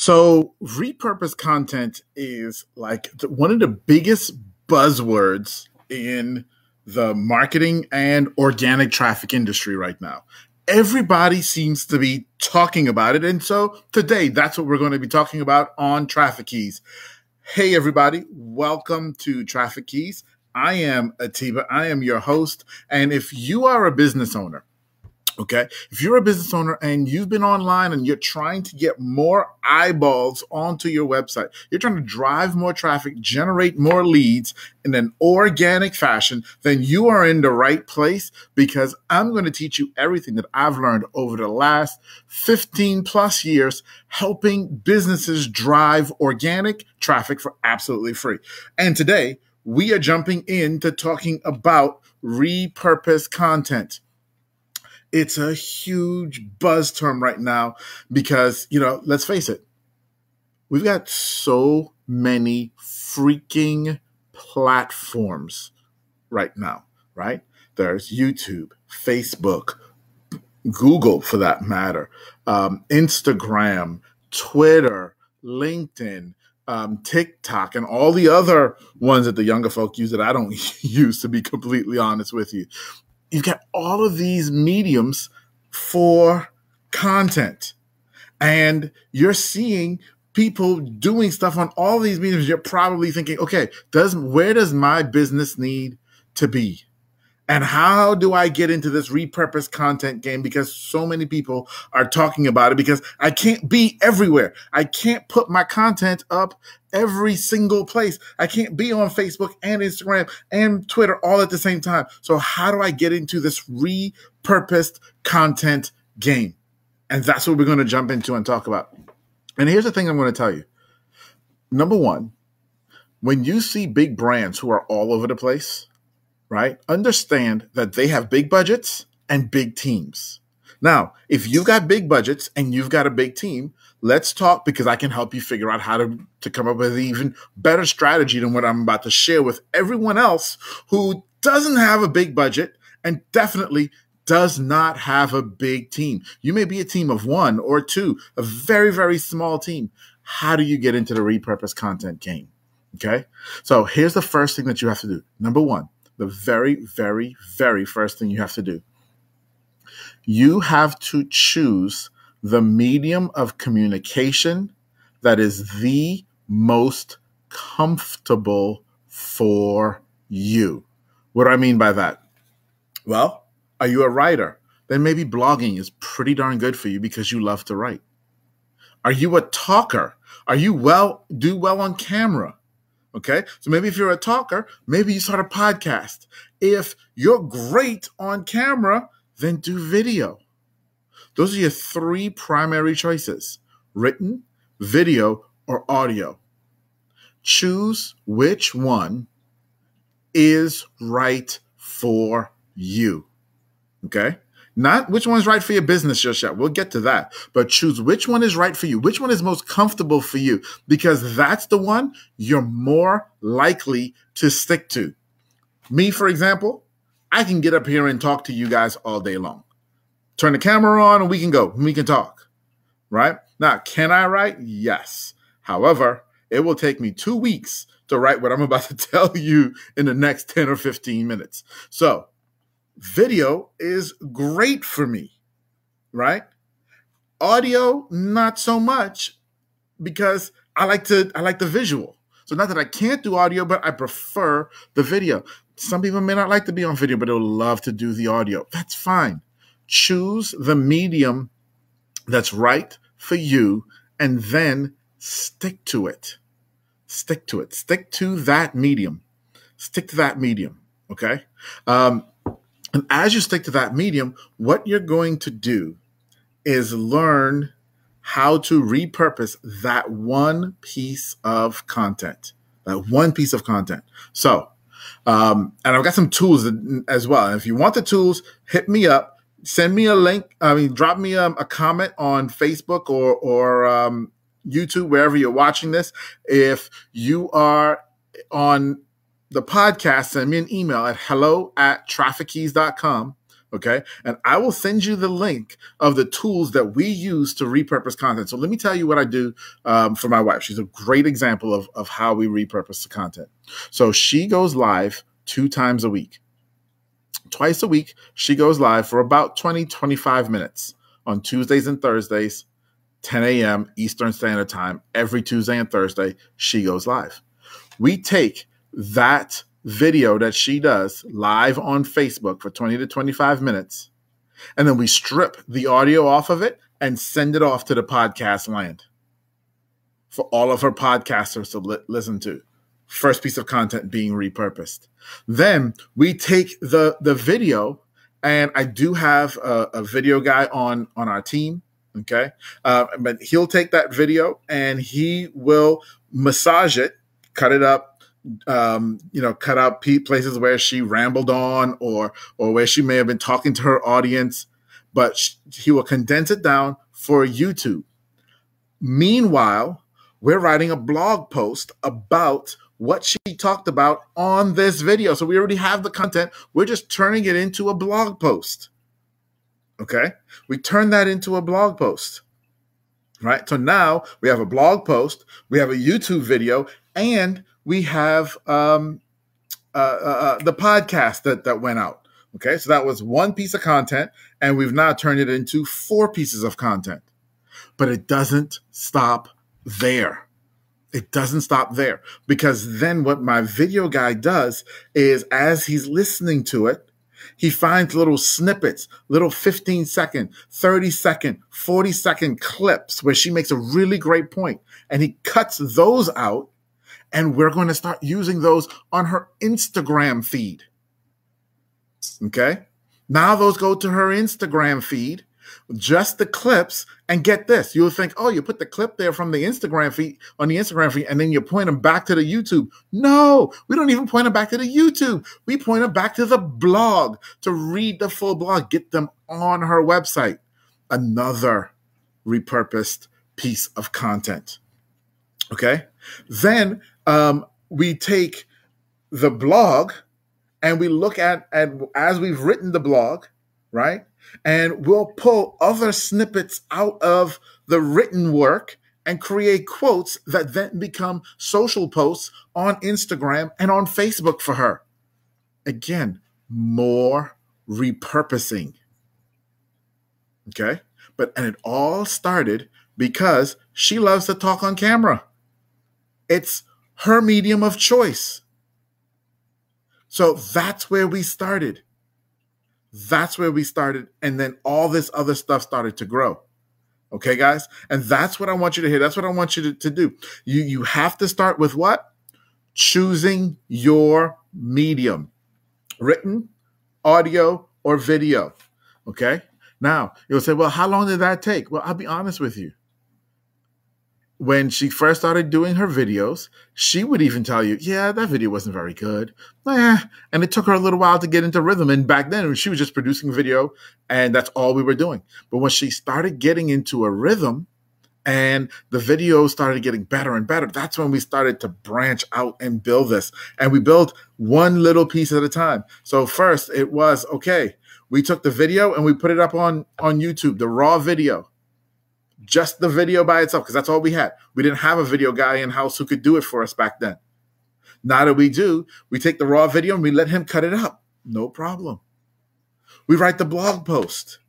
So, repurposed content is like one of the biggest buzzwords in the marketing and organic traffic industry right now. Everybody seems to be talking about it. And so today, that's what we're going to be talking about on Traffic Keys. Hey, everybody, welcome to Traffic Keys. I am Atiba, I am your host. And if you are a business owner, Okay. If you're a business owner and you've been online and you're trying to get more eyeballs onto your website, you're trying to drive more traffic, generate more leads in an organic fashion, then you are in the right place because I'm going to teach you everything that I've learned over the last 15 plus years helping businesses drive organic traffic for absolutely free. And today we are jumping into talking about repurposed content it's a huge buzz term right now because, you know, let's face it, we've got so many freaking platforms right now, right? There's YouTube, Facebook, Google for that matter, um, Instagram, Twitter, LinkedIn, um, TikTok, and all the other ones that the younger folk use that I don't use, to be completely honest with you you've got all of these mediums for content. And you're seeing people doing stuff on all these mediums. You're probably thinking okay does where does my business need to be and how do I get into this repurposed content game? Because so many people are talking about it because I can't be everywhere. I can't put my content up every single place. I can't be on Facebook and Instagram and Twitter all at the same time. So how do I get into this repurposed content game? And that's what we're going to jump into and talk about. And here's the thing I'm going to tell you. Number one, when you see big brands who are all over the place, right, understand that they have big budgets and big teams. Now, if you've got big budgets and you've got a big team, let's talk because I can help you figure out how to, to come up with an even better strategy than what I'm about to share with everyone else who doesn't have a big budget and definitely does not have a big team. You may be a team of one or two, a very, very small team. How do you get into the repurposed content game? Okay. So here's the first thing that you have to do. Number one, the very, very, very first thing you have to do. You have to choose the medium of communication that is the most comfortable for you. What do I mean by that? Well, are you a writer? Then maybe blogging is pretty darn good for you because you love to write. Are you a talker? Are you well do well on camera? Okay. So maybe if you're a talker, maybe you start a podcast. If you're great on camera, then do video. Those are your three primary choices written, video, or audio. Choose which one is right for you. Okay. Not which one's right for your business just yet. We'll get to that. But choose which one is right for you, which one is most comfortable for you, because that's the one you're more likely to stick to. Me, for example, I can get up here and talk to you guys all day long. Turn the camera on and we can go, we can talk. Right? Now, can I write? Yes. However, it will take me two weeks to write what I'm about to tell you in the next 10 or 15 minutes. So video is great for me, right? Audio, not so much because I like to I like the visual. So not that I can't do audio, but I prefer the video. Some people may not like to be on video, but they'll love to do the audio. That's fine. Choose the medium that's right for you and then stick to it. Stick to it. Stick to that medium. Stick to that medium. Okay. Um, and as you stick to that medium, what you're going to do is learn how to repurpose that one piece of content, that one piece of content. So, um, and I've got some tools as well. And if you want the tools, hit me up. Send me a link. I mean, drop me a, a comment on Facebook or or um, YouTube, wherever you're watching this. If you are on the podcast, send me an email at hello at traffickeys.com. Okay. And I will send you the link of the tools that we use to repurpose content. So let me tell you what I do um, for my wife. She's a great example of, of how we repurpose the content. So she goes live two times a week. Twice a week, she goes live for about 20, 25 minutes on Tuesdays and Thursdays, 10 a.m. Eastern Standard Time. Every Tuesday and Thursday, she goes live. We take that video that she does live on Facebook for 20 to 25 minutes. And then we strip the audio off of it and send it off to the podcast land for all of her podcasters to li- listen to. First piece of content being repurposed. Then we take the, the video, and I do have a, a video guy on, on our team. Okay. Uh, but he'll take that video and he will massage it, cut it up, um, you know, cut out places where she rambled on or or where she may have been talking to her audience, but sh- he will condense it down for YouTube. Meanwhile, we're writing a blog post about what she talked about on this video. So we already have the content. We're just turning it into a blog post. Okay? We turn that into a blog post. Right? So now we have a blog post, we have a YouTube video, and we have um, uh, uh, uh, the podcast that that went out. Okay, so that was one piece of content, and we've now turned it into four pieces of content. But it doesn't stop there. It doesn't stop there because then what my video guy does is as he's listening to it, he finds little snippets, little 15 second, 30 second, 40 second clips where she makes a really great point and he cuts those out and we're going to start using those on her Instagram feed. Okay. Now those go to her Instagram feed, just the clips. And get this, you'll think, oh, you put the clip there from the Instagram feed on the Instagram feed, and then you point them back to the YouTube. No, we don't even point them back to the YouTube. We point them back to the blog to read the full blog, get them on her website. Another repurposed piece of content. Okay. Then um, we take the blog and we look at, at as we've written the blog, right? And we'll pull other snippets out of the written work and create quotes that then become social posts on Instagram and on Facebook for her. Again, more repurposing. Okay? But and it all started because she loves to talk on camera. It's her medium of choice. So that's where we started. That's where we started. And then all this other stuff started to grow. Okay, guys? And that's what I want you to hear. That's what I want you to, to do. You, you have to start with what? Choosing your medium written, audio, or video. Okay? Now, you'll say, well, how long did that take? Well, I'll be honest with you when she first started doing her videos, she would even tell you, yeah, that video wasn't very good. Eh. And it took her a little while to get into rhythm. And back then, she was just producing video and that's all we were doing. But when she started getting into a rhythm and the videos started getting better and better, that's when we started to branch out and build this. And we built one little piece at a time. So first it was, okay, we took the video and we put it up on, on YouTube, the raw video just the video by itself, because that's all we had. We didn't have a video guy in house who could do it for us back then. Now that we do, we take the raw video and we let him cut it up. No problem. We write the blog post.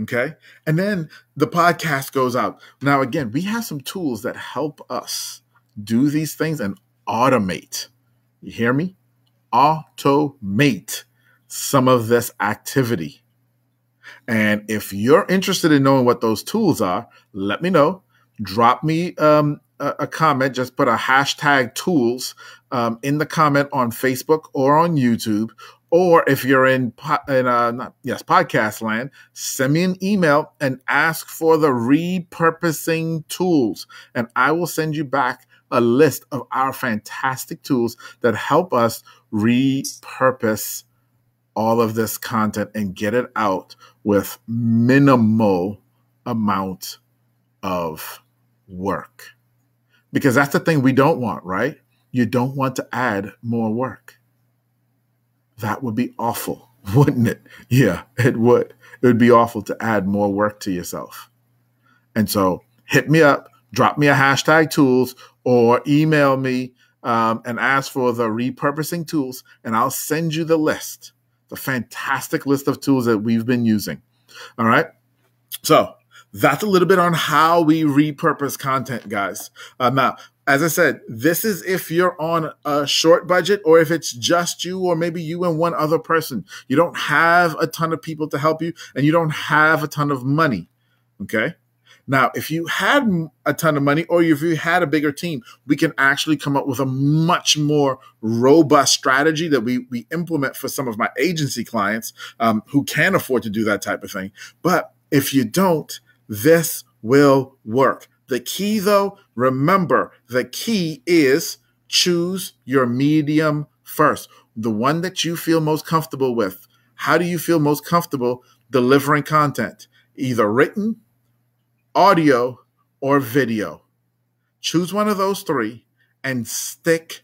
Okay. And then the podcast goes out. Now, again, we have some tools that help us do these things and automate. You hear me? Automate some of this activity. And if you're interested in knowing what those tools are, let me know. Drop me um, a, a, comment. Just put a hashtag tools um, in the comment on Facebook or on YouTube. Or if you're in, in uh, not, yes, podcast land, send me an email and ask for the repurposing tools. And I will send you back a list of our fantastic tools that help us repurpose all of this content and get it out with minimal amount of work. Because that's the thing we don't want, right? You don't want to add more work. That would be awful. wouldn't it? Yeah, it would. It would be awful to add more work to yourself. And so hit me up, drop me a hashtag tools, or email me um, and ask for the repurposing tools, and I'll send you the list, the fantastic list of tools that we've been using. All right. So that's a little bit on how we repurpose content, guys. Uh, now, as I said, this is if you're on a short budget or if it's just you or maybe you and one other person. You don't have a ton of people to help you and you don't have a ton of money. Okay. Now, if you had a ton of money or if you had a bigger team, we can actually come up with a much more robust strategy that we, we implement for some of my agency clients um, who can afford to do that type of thing. But if you don't, this will work. The key, though, remember the key is choose your medium first, the one that you feel most comfortable with. How do you feel most comfortable delivering content? Either written, audio, or video. Choose one of those three and stick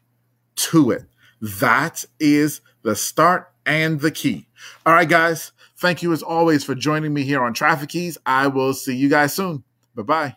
to it. That is the start and the key. All right, guys. Thank you as always for joining me here on Traffic Keys. I will see you guys soon. Bye bye.